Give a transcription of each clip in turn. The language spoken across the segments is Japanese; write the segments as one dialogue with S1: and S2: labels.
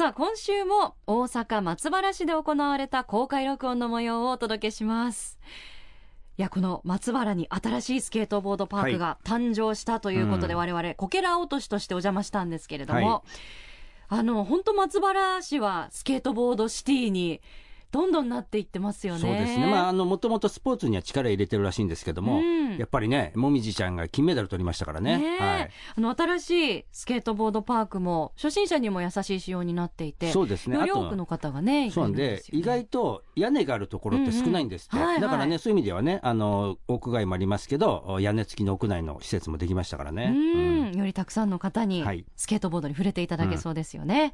S1: さあ、今週も大阪松原市で行われた公開録音の模様をお届けします。いや、この松原に新しいスケートボードパークが誕生したということで、
S2: うん。
S1: 我々、こけら落としとしてお邪魔したんですけれども、
S2: はい。
S1: あの、本当松原市はスケートボードシティにどんどんなっていってますよね。
S2: そうですね。まああのもともとスポーツには力入れてるらしいんですけども、
S1: うん。
S2: やっぱりねもみじちゃんが金メダル取りましたからね。
S1: ねえ。
S2: はい。
S1: あの新しいスケートボードパークも初心者にも優しい仕様になっていて
S2: そうですね。
S1: より多くの方がね
S2: そうなんで意外と屋根があるところって少ないんですって、
S1: うんうん。はいはい。
S2: だからねそういう意味ではねあの屋外もありますけど屋根付きの屋内の施設もできましたからね、
S1: うん。よりたくさんの方に
S2: はい。
S1: スケートボードに触れていただけそうですよね。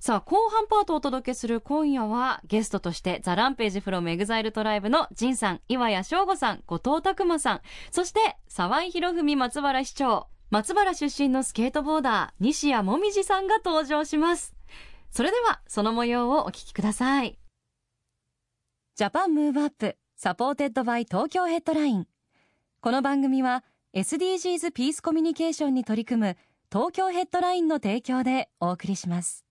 S1: さあ後半パートをお届けする今夜はゲストとして THE RAMPAGE from EXILE TRIBE の陣さん岩谷翔吾さん後藤拓磨さんそして澤井宏文松原市長松原出身のスケートボーダー西谷もみじさんが登場します。それではその模様をお聞きください。 Japan Move Up supported by Tokyo Headline。この番組は SDGs ピースコミュニケーションに取り組む東京ヘッドラインの提供でお送りします。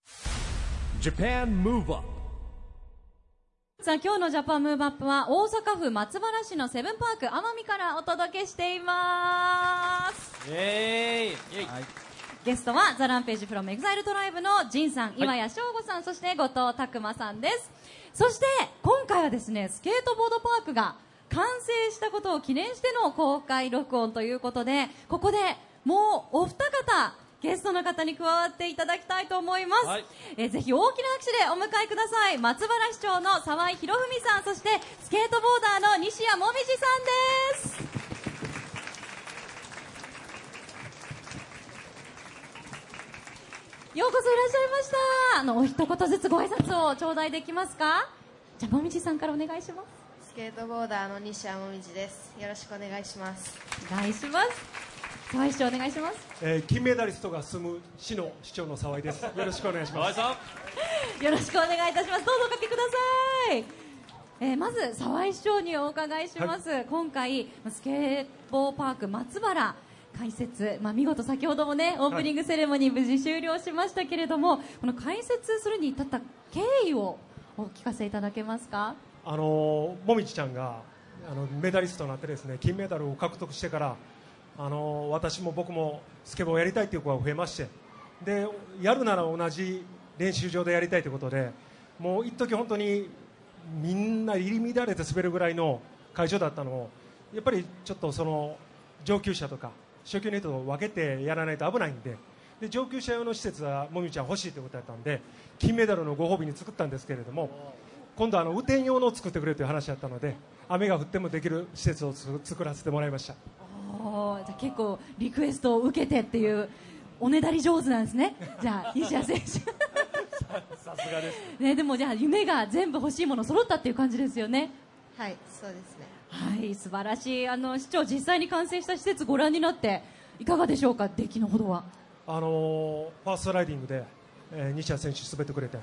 S1: さあ今日の Japan Move Up は大阪府松原市のセブンパーク天美からお届けしています。ゲストは THE RAMPAGE from EXILE TRIBE の陣さん、岩谷翔吾さん、そして後藤拓磨さんです。そして今回はですね、スケートボードパークが完成したことを記念しての公開録音ということで、ここでもうお二方、ゲストの方に加わっていただきたいと思います。えーぜひ大きな拍手でお迎えください。松原市長の沢井博文さん、そしてスケートボーダーの西谷もみじさんです。ようこそいらっしゃいました。あの、お一言ずつご挨拶を頂戴できますか？じゃあ、もみじさんからお願いします。
S3: スケートボーダーの西山もみじです。よろしくお願いします。
S1: お願いします。沢井市長お願いします。
S4: えー金メダリストが住む市の市長の沢井です。よろしくお願いします。
S1: よろしくお願いいたします。どうぞおかけください。えーまず沢井市長にお伺いします、今回スケーボーパーク松原開設、まあ、見事先ほどもねオープニングセレモニー無事終了しましたけれども、この開設するに至った経緯をお聞かせいただけますか？
S4: あのーもみじちゃんがあのメダリストになってですね金メダルを獲得してからあの私も僕もスケボーをやりたいという子が増えましてでやるなら同じ練習場でやりたいということでもう一時本当にみんな入り乱れて滑るぐらいの会場だったのをやっぱりちょっとその上級者とか初級の人と分けてやらないと危ないんでで上級者用の施設はもみちゃん欲しいということだったんで金メダルのご褒美に作ったんですけれども今度あの雨天用のを作ってくれという話だったので雨が降ってもできる施設を作らせてもらいました。
S1: じゃあ結構リクエストを受けてっていうおねだり上手なんですね。じゃあ西矢選手。
S4: さすがです。
S1: ねでもじゃあ夢が全部欲しいもの揃ったっていう感じですよね。
S3: はい、そうですね。
S1: はい素晴らしい。あの市長実際に完成した施設ご覧になっていかがでしょうか？出来のほどは。
S4: あのファーストライディングで、えー西矢選手滑ってくれて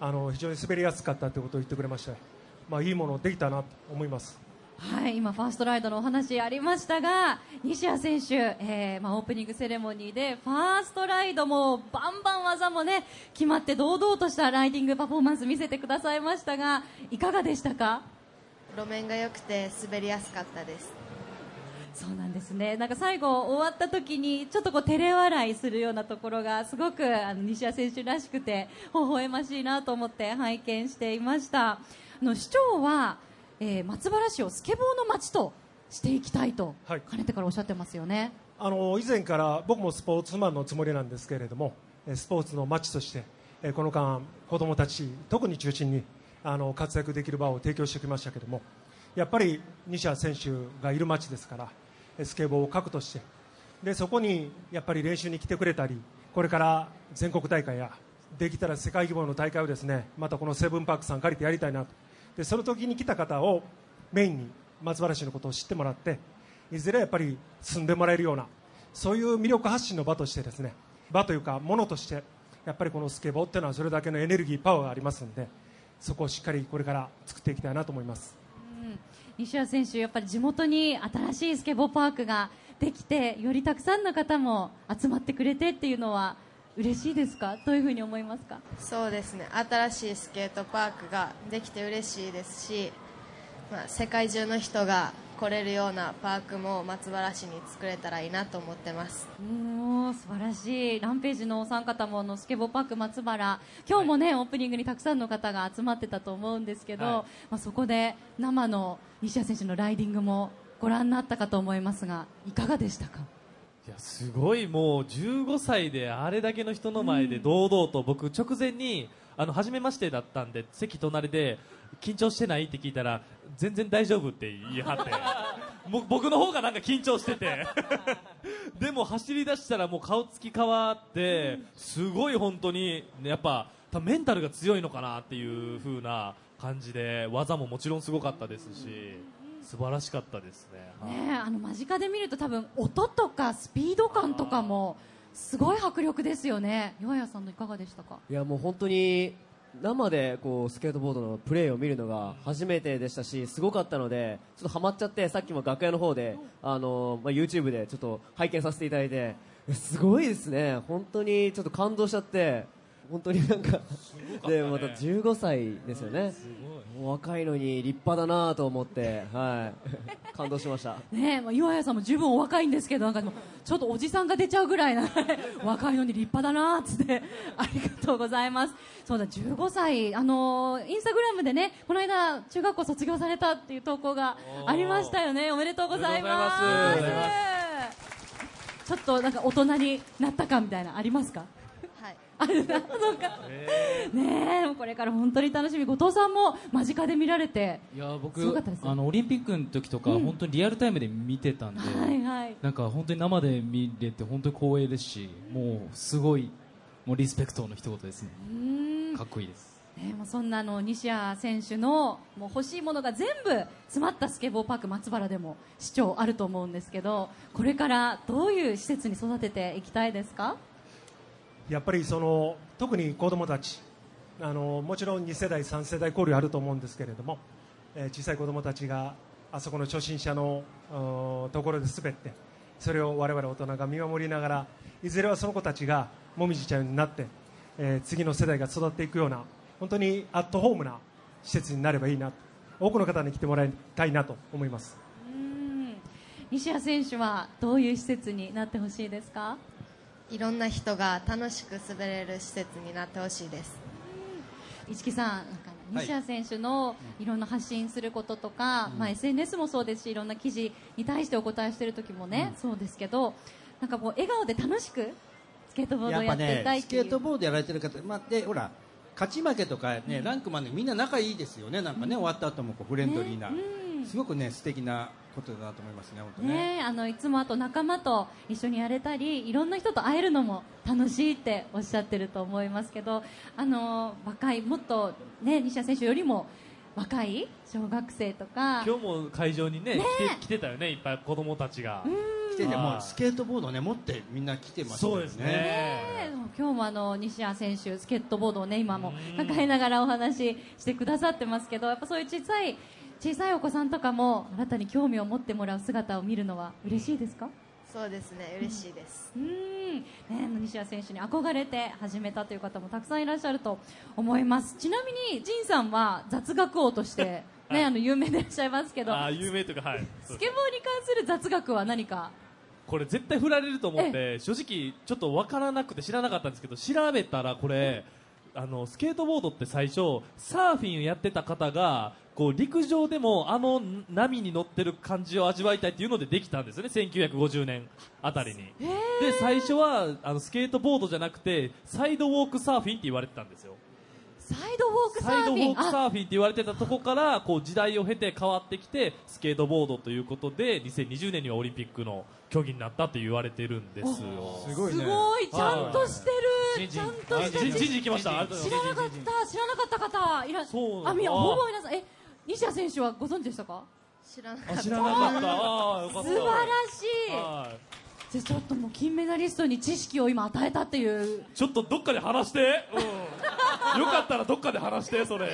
S4: あの非常に滑りやすかったということを言ってくれまして、まあ、いいものできたなと思います。
S1: はい今ファーストライドのお話ありましたが西谷選手、えーまあ、オープニングセレモニーでファーストライドもバンバン技もね決まって堂々としたライディングパフォーマンス見せてくださいましたがいかがでしたか？
S3: 路面が良くて滑りやすかったです。
S1: そうなんですね。なんか最後終わった時にちょっとこう照れ笑いするようなところがすごくあの西矢選手らしくて微笑ましいなと思って拝見していました。あの市長は、えー松原市をスケボーの街としていきたいと、
S4: はい。
S1: かねてからおっしゃってますよね。
S4: あの以前から僕もスポーツマンのつもりなんですけれどもえースポーツの街としてえーこの間子どもたち特に中心にあの活躍できる場を提供してきましたけどもやっぱり西矢選手がいる街ですからえースケボーを核としてでそこにやっぱり練習に来てくれたりこれから全国大会やできたら世界規模の大会をですねまたこのセブンパークさん借りてやりたいなとでその時に来た方をメインに松原市のことを知ってもらっていずれやっぱり住んでもらえるようなそういう魅力発信の場としてですね場というかものとしてやっぱりこのスケボーっていうのはそれだけのエネルギーパワーがありますのでそこをしっかりこれから作っていきたいなと思います。
S1: 西矢選手、やっぱり地元に新しいスケボーパークができてよりたくさんの方も集まってくれてっていうのは嬉しいですか？どういうふうに思いますか？
S3: そうですね。新しいスケートパークができて嬉しいですし、まあ、世界中の人が来れるようなパークも松原市に作れたらいいなと思ってます。
S1: もう素晴らしい。ランページのお三方もあのスケボーパーク松原。今日もね、オープニングにたくさんの方が集まってたと思うんですけど、
S5: はい。
S1: まあ、そこで生の西矢選手のライディングもご覧になったかと思いますがいかがでしたか？
S5: いやすごいもう15歳であれだけの人の前で堂々と僕直前にあの初めましてだったんで席隣で緊張してない？って聞いたら全然大丈夫って言い張って。僕の方がなんか緊張してて。でも走り出したらもう顔つき変わってすごい本当にねやっぱメンタルが強いのかなっていう風な感じで技ももちろんすごかったですし素晴らしかったですね。はい
S1: ねえあの間近で見ると多分音とかスピード感とかもすごい迫力ですよね。岩谷さんのいかがでしたか？
S6: いやもう本当に生でこうスケートボードのプレーを見るのが初めてでしたしすごかったのでちょっとハマっちゃってさっきも楽屋の方であの、まあ、YouTube でちょっと拝見させていただいてすごいですね。本当にちょっと感動しちゃって本当になんか
S5: かったね。
S6: でまた15歳ですよね若いのに立派だなと思ってはい。感動しました。
S1: ねえ、まあ、岩谷さんも十分お若いんですけどなんかもうちょっとおじさんが出ちゃうぐらいな 若いのに立派だなっつって ありがとうございます。そうだ15歳あのーインスタグラムでねこの間中学校卒業されたっていう投稿がありましたよね。おめでとうございます。ちょっとなんか大人になったかみたいなありますか？
S3: はい
S1: あるなそうか。ねえ。これから本当に楽しみ。後藤さんも間近で見られて
S7: いや僕あのオリンピックの時とか、
S1: うん。
S7: 本当にリアルタイムで見てたんで、
S1: はいはい。
S7: なんか本当に生で見れて本当に光栄ですしもうすごいもうリスペクトの一言ですね。
S1: うーん。
S7: かっこいいです。
S1: ね、もうそんなあの西矢選手のもう欲しいものが全部詰まったスケボーパーク松原でも市長あると思うんですけどこれからどういう施設に育てていきたいですか
S4: やっぱりその特に子どもたちあのもちろん2世代、3世代交流あると思うんですけれども、えー小さい子どもたちがあそこの初心者のところで滑ってそれを我々大人が見守りながらいずれはその子たちがもみじちゃんになって、えー次の世代が育っていくような本当にアットホームな施設になればいいな多くの方に来てもらいたいなと思います。
S1: 西矢選手はどういう施設になってほしいですか？
S3: いろんな人が楽しく滑れる施設になってほしいです。
S1: 市木さん西矢選手のい。ろんな発信することとか、まあ、SNS もそうですしいろんな記事に対してお答えしている時もね、そうですけどなんかこう笑顔で楽しくスケートボードをやっていたいっていう。
S2: スケートボードやられてる方、まあ、でほら勝ち負けとかね、ランクマンでみんな仲いいですよね。なんかね、終わった後もこうフレンドリーな、
S1: ねうん。
S2: すごくね素敵なことだなと思いますね本当ね。
S1: ねえあのいつもあと仲間と一緒にやれたりいろんな人と会えるのも楽しいっておっしゃってると思いますけどあの若いもっと、ね、西矢選手よりも若い小学生とか。
S5: 今日も会場にね来て来てたよねいっぱい子供たちが。
S2: 来てても
S5: はい。
S2: うスケートボードね持ってみんな来てます
S5: そうですね。
S1: ね今日もあの西矢選手スケートボードをね今も抱えながらお話ししてくださってますけどやっぱそういう小さい小さいお子さんとかも新たに興味を持ってもらう姿を見るのは嬉しいですか？
S3: そうですね。嬉しいです。
S1: うーん、ね、西矢選手に憧れて始めたという方もたくさんいらっしゃると思います。ちなみに仁さんは雑学王として、ね
S5: はい
S1: あの有名でいらっしゃいますけど
S5: あー有名というかはい。
S1: スケボーに関する雑学は何か？
S5: これ絶対振られると思って正直ちょっと分からなくて知らなかったんですけど調べたらこれあのスケートボードって最初サーフィンをやってた方がこう陸上でもあの波に乗ってる感じを味わいたいっていうのでできたんですよね1950年あたりに。で最初はあのスケートボードじゃなくてサイドウォークサーフィンって言われてたんですよ。
S1: サイドウォークサーフィン？あ
S5: ォークサーフィン？って言われてたとこからこう時代を経て変わってきてスケートボードということで2020年にはオリンピックの競技になったと言われてるんですよ。
S2: すごいね。
S1: すごい。ちゃんとしてる。ちゃんとした
S5: じんじんに来ました。ありがとうございます
S1: 知らなかった。知らなかった方いら
S5: そう。
S1: あみや
S5: あ
S1: ほぼ皆さん。え西矢選手はご存知でしたか？
S3: 知らなかった。
S5: あ知らなかった。ああよかった。
S1: 素晴らしい。
S5: はい。
S1: じゃあちょっともう金メダリストに知識を今与えたっていう。
S5: ちょっとどっかで話して、うん、よかったらどっかで話してそれ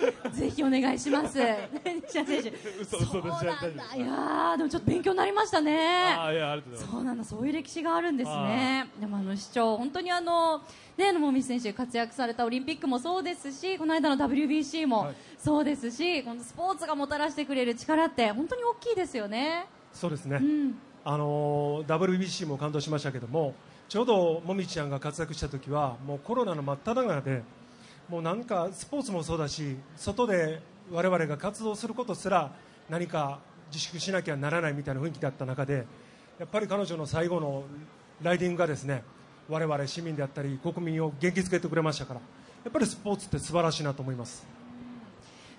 S1: ぜひお願いします。西矢選手。
S5: 嘘嘘です
S1: そうなんだ。
S5: 大丈夫
S1: いやーでもちょっと勉強になりましたね。
S5: ああいやありがとうございます。
S1: そうなんだ、そういう歴史があるんですね。でもあの市長、本当にあの、ね、あの、もみ選手活躍されたオリンピックもそうですし、この間の WBC もそうですし、このスポーツがもたらしてくれる力って本当に大きいですよね。
S4: そうですね、
S1: うん。
S4: あの WBC も感動しましたけどもちょうどもみちゃんが活躍した時はもうコロナの真っ只中でもうなんかスポーツもそうだし外で我々が活動することすら何か自粛しなきゃならないみたいな雰囲気だった中でやっぱり彼女の最後のライディングがですね我々市民であったり国民を元気づけてくれましたからやっぱりスポーツって素晴らしいなと思います。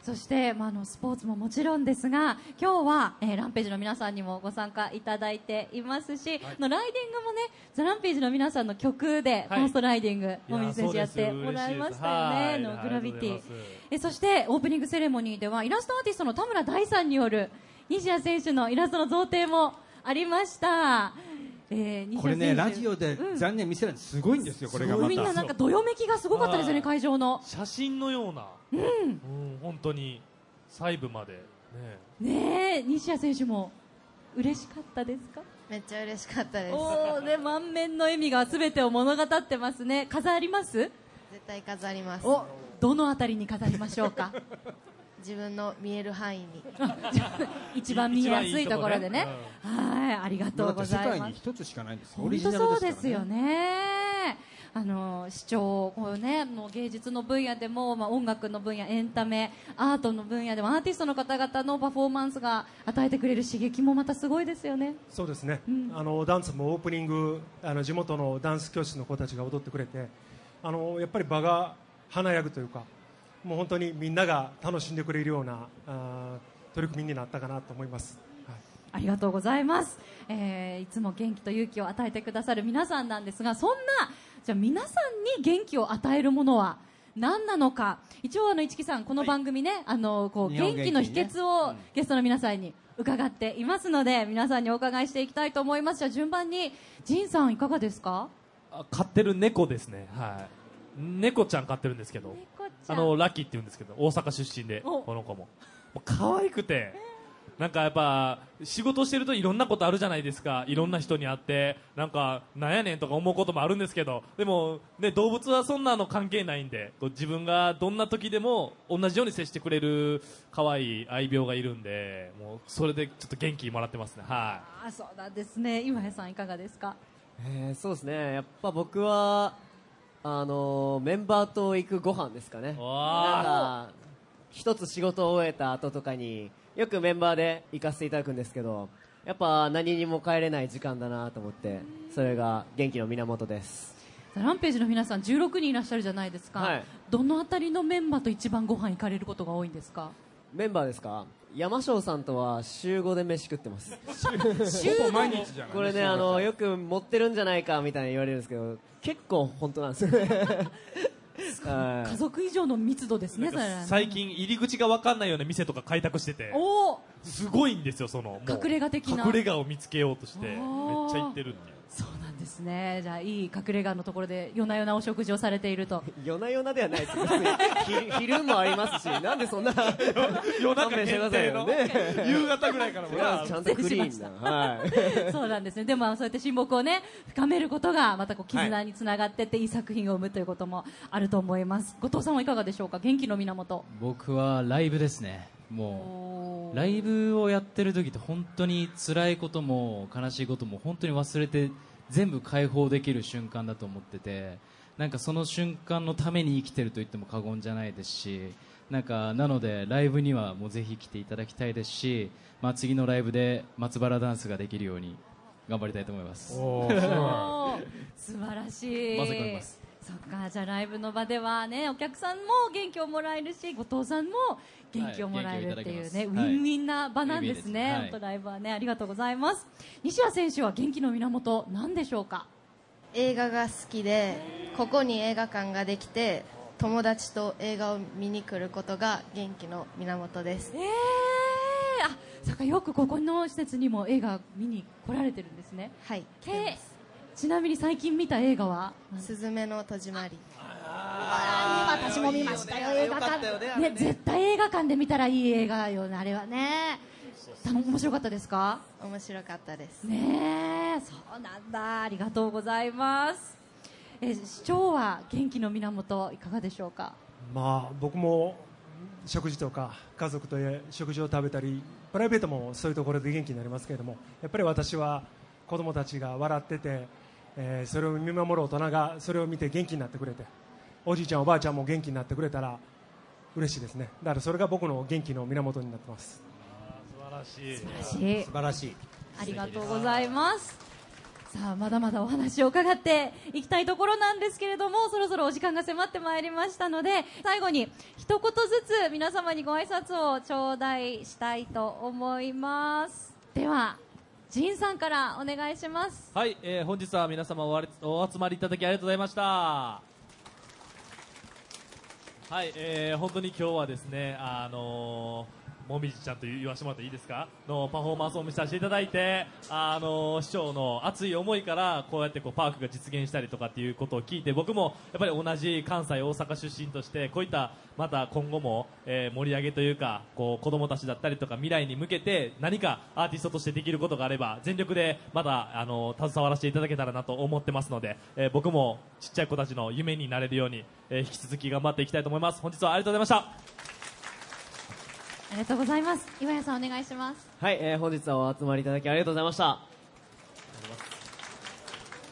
S1: そして、まあ、あのスポーツももちろんですが今日は、えー RAMPAGE の皆さんにもご参加いただいていますし、あのライディングもね THE RAMPAGE の皆さんの曲で、ファーストライディングもみじ選手やってもらいましたよねの GRAVITY。えそしてオープニングセレモニーではイラストアーティストの田村大さんによる西矢選手のイラストの贈呈もありました、
S2: これねラジオで
S1: うん。
S2: 残念見せない。すごいんですよこれがま
S1: みんな
S2: た。
S1: なんかどよめきがすごかったですよね
S5: はい。
S1: 会場の。
S5: 写真のような。うん、本当に細部まで。ね
S1: ねえ西矢選手も。嬉しかったですか？
S3: めっちゃ嬉しかったです。
S1: おーね満面の笑みが全てを物語ってますね。飾ります？
S3: 絶対飾ります。
S1: おどのあたりに飾りましょうか？
S3: 自分の見える範囲に。
S1: 一番見えやすいところでね。はいありがとうございます。
S2: に一つしかないんですオ
S1: 本当そう
S2: です
S1: よね。あの市長こうねあの芸術の分野でも、まあ、音楽の分野エンタメアートの分野でもアーティストの方々のパフォーマンスが与えてくれる刺激もまたすごいですよね。
S4: そうですね、
S1: うん。
S4: あのダンスもオープニングあの地元のダンス教室の子たちが踊ってくれてあのやっぱり場が華やぐというかもう本当にみんなが楽しんでくれるようなあー取り組みになったかなと思います、はい。
S1: ありがとうございます、えーいつも元気と勇気を与えてくださる皆さんなんですがそんなじゃあ皆さんに元気を与えるものは何なのか。一応あの市木さんこの番組ね、あのこう元気の秘訣をゲストの皆さんに伺っていますので皆さんにお伺いしていきたいと思います。じゃあ順番に仁さんいかがですか？
S5: あ飼ってる猫ですね。はい猫ちゃん飼ってるんですけどあのラッキーって言うんですけど大阪出身で
S1: お。
S5: この子も。もう可愛くてなんかやっぱ仕事してるといろんなことあるじゃないですか。いろんな人に会ってなんかなんやねんとか思うこともあるんですけどでも、ね、動物はそんなの関係ないんで自分がどんな時でも同じように接してくれる可愛い愛病がいるんでもうそれでちょっと元気もらってますね。は
S1: あーそうなんですね。今谷さんいかがですか？
S6: えーそうですね。やっぱ僕はあのーメンバーと行くご飯ですかね。なんか一つ仕事を終えた後とかによくメンバーで行かせていただくんですけどやっぱ何にも帰れない時間だなと思ってそれが元気の源です。
S1: ザランページの皆さん16人いらっしゃるじゃないですか、
S6: はい。
S1: どのあたりのメンバーと一番ご飯行かれることが多いんですか？
S6: メンバーですか？山椒さんとは週5で飯食ってます。
S2: ほぼ毎日じゃない。
S6: これねあのよく持ってるんじゃないかみたいに言われるんですけど結構本当なんですよ
S1: 家族以上の密度ですね
S5: 最近入り口が分かんないような店とか開拓しててすごいんですよその
S1: 隠れ家的な。
S5: 隠れ家を見つけようとしてめっちゃ行ってるっていう。
S1: そうなんですね。じゃあいい隠れ家のところで夜な夜なお食事をされていると。
S6: 夜な夜なではないです別に昼昼もありますしなんでそんな
S5: 夜中限定の
S6: よね。
S5: 夕方ぐらいからも
S6: ちゃんとクリーンな。はい。
S1: そうなんですね。でもそうやって親睦をね深めることがまたこう絆につながってっていい作品を生むということもあると思います。後藤さんはいかがでしょうか？元気の源。
S7: 僕はライブですね。もうライブをやってる時って本当に辛いことも悲しいことも本当に忘れて全部解放できる瞬間だと思っててなんかその瞬間のために生きてると言っても過言じゃないですしなんかなのでライブにはもうぜひ来ていただきたいですし、まあ、次のライブで松原ダンスができるように頑張りたいと思います。
S1: 素晴らしい。
S7: まさかあります
S1: そっかじゃあライブの場ではねお客さんも元気をもらえるし後藤さんも元気をもらえるっていうね、
S7: はい
S1: ウィンウィンな場なんですね、
S7: はい。
S1: 本当ライブはねありがとうございます。西矢選手は元気の源なんでしょうか？
S3: 映画が好きでここに映画館ができて友達と映画を見に来ることが元気の源です。
S1: えー、あそっかよくここの施設にも映画見に来られてるんですね。
S3: はい
S1: けちなみに最近見た映画は「
S3: すずめの戸締まり」
S1: あー私も見ましたよ映画館。ね。絶対映画館で見たらいい映画よねあれはね。た面白かったですか？
S3: 面白かったです。
S1: ねえそうなんだ。ありがとうございます。え市長は元気の源いかがでしょうか？
S4: まあ僕も食事とか家族と食事を食べたりプライベートもそういうところで元気になりますけれどもやっぱり私は子供たちが笑ってて、えーそれを見守る大人がそれを見て元気になってくれておじいちゃんおばあちゃんも元気になってくれたら嬉しいですね。だからそれが僕の元気の源になってます。
S5: 素晴らしい。
S1: 素晴らしい。
S8: 素晴らしい。
S1: ありがとうございます。さあまだまだお話を伺っていきたいところなんですけれどもそろそろお時間が迫ってまいりましたので最後に一言ずつ皆様にご挨拶を頂戴したいと思います。では仁さんからお願いします
S5: はい、えー本日は皆様おお集まりいただきありがとうございました。はい、えー本当に今日はですね、あのーもみじちゃんと言わせてもらっていいですか？のパフォーマンスを見させていただいて、あの市長の熱い思いからこうやってこうパークが実現したりとかっていうことを聞いて僕もやっぱり同じ関西大阪出身としてこういったまた今後も、えー盛り上げというかこう子供たちだったりとか未来に向けて何かアーティストとしてできることがあれば全力でまたあの携わらせていただけたらなと思ってますので、えー僕もちっちゃい子たちの夢になれるように、えー引き続き頑張っていきたいと思います。本日はありがとうございました。
S1: ありがとうございます岩谷さんお願いします
S6: はい、えー本日はお集まりいただきありがとうございました。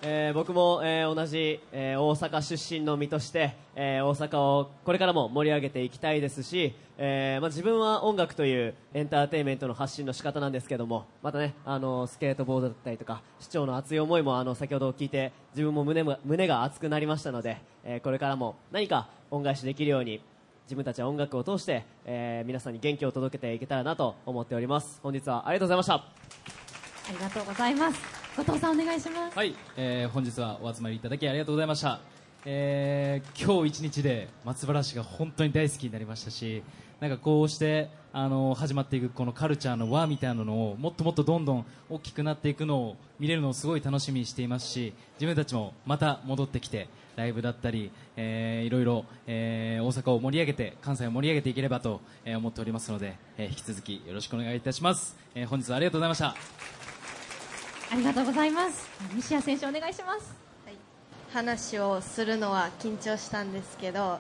S6: えー僕も、えー同じ、えー大阪出身の身として、えー大阪をこれからも盛り上げていきたいですし、えーまあ、自分は音楽というエンターテインメントの発信の仕方なんですけどもまたねあのスケートボードだったりとか市長の熱い思いもあの先ほど聞いて自分も胸も胸が熱くなりましたので、えーこれからも何か恩返しできるように自分たちは音楽を通して、えー皆さんに元気を届けていけたらなと思っております。本日はありがとうございました。
S1: ありがとうございます。後藤さんお願いします。
S7: はい、えー本日はお集まりいただきありがとうございました、えー今日一日で松原市が本当に大好きになりましたしなんかこうしてあの始まっていくこのカルチャーの輪みたいなのをもっともっとどんどん大きくなっていくのを見れるのをすごい楽しみにしていますし自分たちもまた戻ってきてライブだったり、えーいろいろ、えー大阪を盛り上げて関西を盛り上げていければと、えー思っておりますので、えー引き続きよろしくお願いいたします、えー本日はありがとうございました。
S1: ありがとうございます。西谷選手お願いします。
S3: 話をするのは緊張したんですけど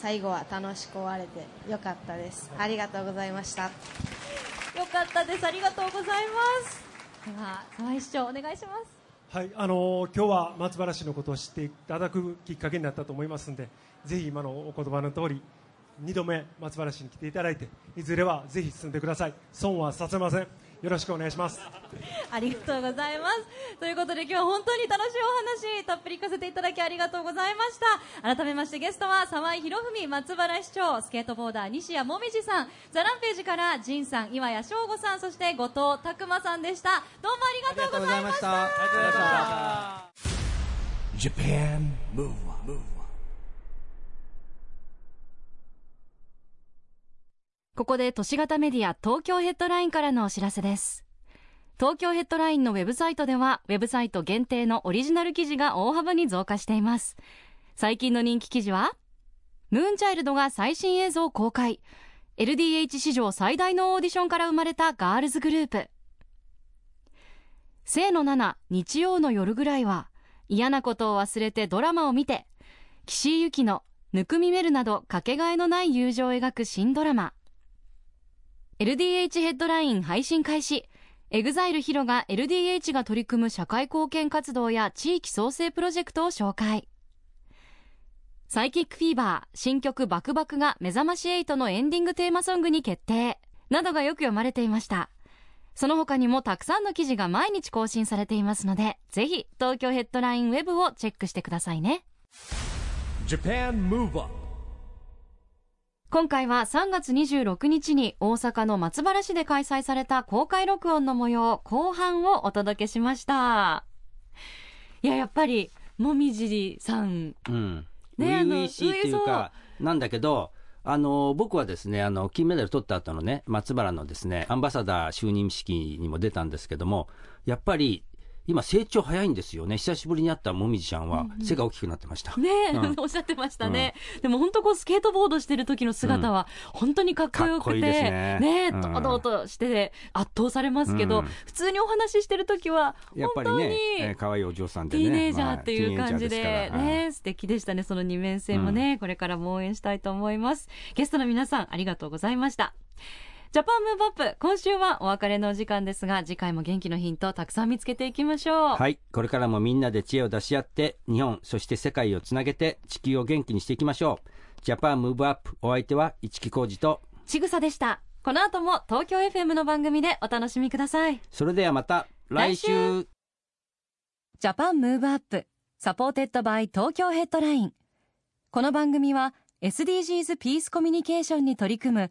S3: 最後は楽しく終われてよかったです。ありがとうございました。
S1: よかったです。ありがとうございます。では沢井市長お願いします。
S4: はい、あのー今日は松原市のことを知っていただくきっかけになったと思いますのでぜひ今のお言葉の通り2度目松原市に来ていただいていずれはぜひ住んでください。損はさせませんよろしくお願いします。
S1: ありがとうございます。ということで今日は本当に楽しいお話たっぷり聞かせていただきありがとうございました。改めましてゲストは沢井博文松原市長スケートボーダー西谷もみじさん。ザランページから仁さん岩谷翔吾さんそして後藤拓馬さんでした。どうもありがとうございました。
S5: ありがとうございました
S9: Japan Move Up
S10: ここで都市型メディア東京ヘッドラインからのお知らせです。東京ヘッドラインのウェブサイトでは、ウェブサイト限定のオリジナル記事が大幅に増加しています。最近の人気記事は、ムーンチャイルドが最新映像公開。LDH 史上最大のオーディションから生まれたガールズグループ。清野菜名日曜の夜ぐらいは、嫌なことを忘れてドラマを見て、岸井ゆきの生見愛瑠などかけがえのない友情を描く新ドラマ。LDH ヘッドライン配信開始。 EXILE HIRO が LDH が取り組む社会貢献活動や地域創生プロジェクトを紹介。サイキックフィーバー、新曲バクバクがめざまし8のエンディングテーマソングに決定。などがよく読まれていました。その他にもたくさんの記事が毎日更新されていますので、ぜひ東京ヘッドラインウェブをチェックしてくださいね。
S9: Japan
S10: 今回は3月26日に大阪の松原市で開催された公開録音の模様後半をお届けしました。いややっぱりもみじさん
S2: うん。
S10: ねあの
S2: 初々しいっていうか、なんだけど、あの、僕はですね、あの、金メダル取った後のね、松原のですね、アンバサダー就任式にも出たんですけども、やっぱり、今成長早いんですよね。久しぶりに会ったもみじちゃんは背が大きくなってました。
S10: ねえ、
S2: うん
S10: おっしゃってましたね、でも本当こうスケートボードしてる時の姿は本当にかっこよくて、
S2: うん
S10: 堂々として圧倒されますけど、
S2: うん
S10: 普通にお話ししてる時は本当に
S2: りね、えー可愛いお嬢さんでね。
S10: ティーネイジャーっていう
S2: まあ
S10: 感じで、
S2: ティーネイジャーすから
S10: ね、素敵でしたね。その二面性もね、これからも応援したいと思います。ゲストの皆さん、ありがとうございました。ジャパンムーブアップ、今週はお別れのお時間ですが、次回も元気のヒントをたくさん見つけていきましょう。
S2: はい。これからもみんなで知恵を出し合って、日本、そして世界をつなげて、地球を元気にしていきましょう。ジャパンムーブアップ、お相手は市木浩二と、
S10: ちぐさでした。この後も東京 FM の番組でお楽しみください。
S2: それではまた来週
S10: 来Japan Move Up、supported by 東京ヘッドライン。この番組は SDGs ピースコミュニケーションに取り組む